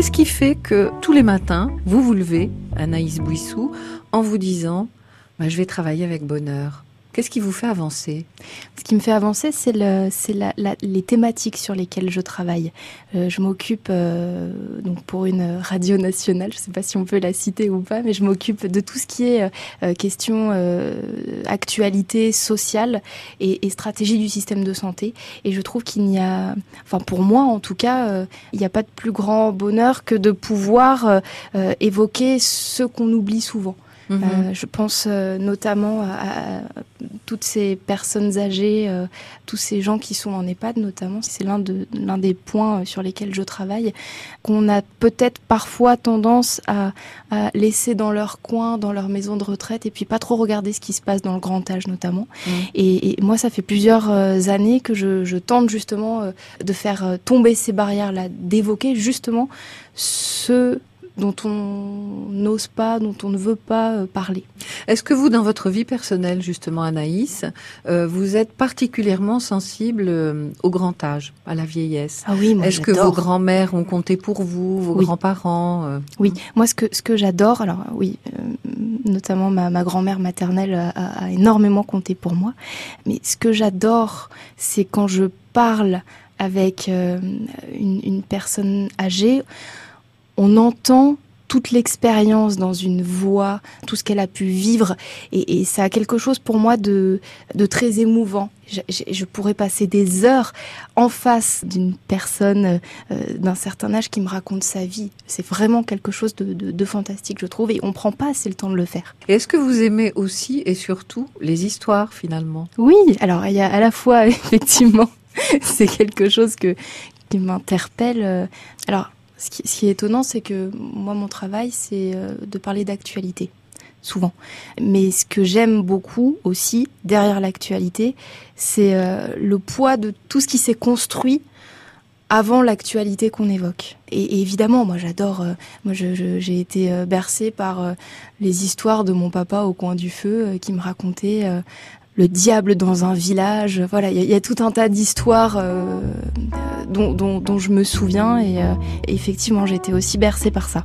Qu'est-ce qui fait que tous les matins, vous vous levez, Anaïs Bouissou, en vous disant bah, Je vais travailler avec bonheur? Qu'est-ce qui vous fait avancer? Ce qui me fait avancer, c'est le, les thématiques sur lesquelles je travaille. Euh, je m'occupe euh, donc pour une radio nationale, je ne sais pas si on peut la citer ou pas, mais je m'occupe de tout ce qui est euh, question euh, actualité sociale et, et, stratégie du système de santé. Et je trouve qu'il n'y a, enfin pour moi en tout cas, il n'y a pas de plus grand bonheur que de pouvoir évoquer ce qu'on oublie souvent. Mmh. Euh, je pense euh, notamment à, à, toutes ces personnes âgées, euh, tous ces gens qui sont en EHPAD notamment. C'est l'un de, l'un des points sur lesquels je travaille, qu'on a peut-être parfois tendance à, à, laisser dans leur coin, dans leur maison de retraite, et puis pas trop regarder ce qui se passe dans le grand âge notamment. Mmh. Et, et, moi, ça fait plusieurs années que je, je tente justement de faire tomber ces barrières-là, d'évoquer justement ce dont on n'ose pas, dont on ne veut pas euh, parler. Est-ce que vous, dans votre vie personnelle, justement, Anaïs, euh, vous êtes particulièrement sensible euh, au grand âge, à la vieillesse? Ah oui, moi Est-ce que vos grands-mères ont compté pour vous, vos oui. grands-parents euh... Oui, moi, ce que, ce que j'adore, alors oui, notamment ma, ma grand-mère maternelle a, a, énormément compté pour moi, mais ce que j'adore, c'est quand je parle avec euh, une, une personne âgée, on entend toute l'expérience dans une voix, tout ce qu'elle a pu vivre, et, et, ça a quelque chose pour moi de, de très émouvant. Je, je, je, pourrais passer des heures en face d'une personne euh, d'un certain âge qui me raconte sa vie. C'est vraiment quelque chose de, de, de, fantastique, je trouve, et on prend pas assez le temps de le faire. Est-ce que vous aimez aussi et surtout les histoires finalement? Oui, alors il y a à la fois effectivement, c'est quelque chose que qui m'interpelle. Alors ce qui, est étonnant, c'est que moi, mon travail, c'est euh, de parler d'actualité, souvent. Mais ce que j'aime beaucoup aussi, derrière l'actualité, c'est euh, le poids de tout ce qui s'est construit avant l'actualité qu'on évoque. Et, évidemment, moi j'adore, euh, moi j'ai été bercée par les histoires de mon papa au coin du feu qui me racontait le diable dans un village. Voilà, il y, a tout un tas d'histoires euh, dont, je me souviens et, euh, et effectivement, été aussi bercée par ça.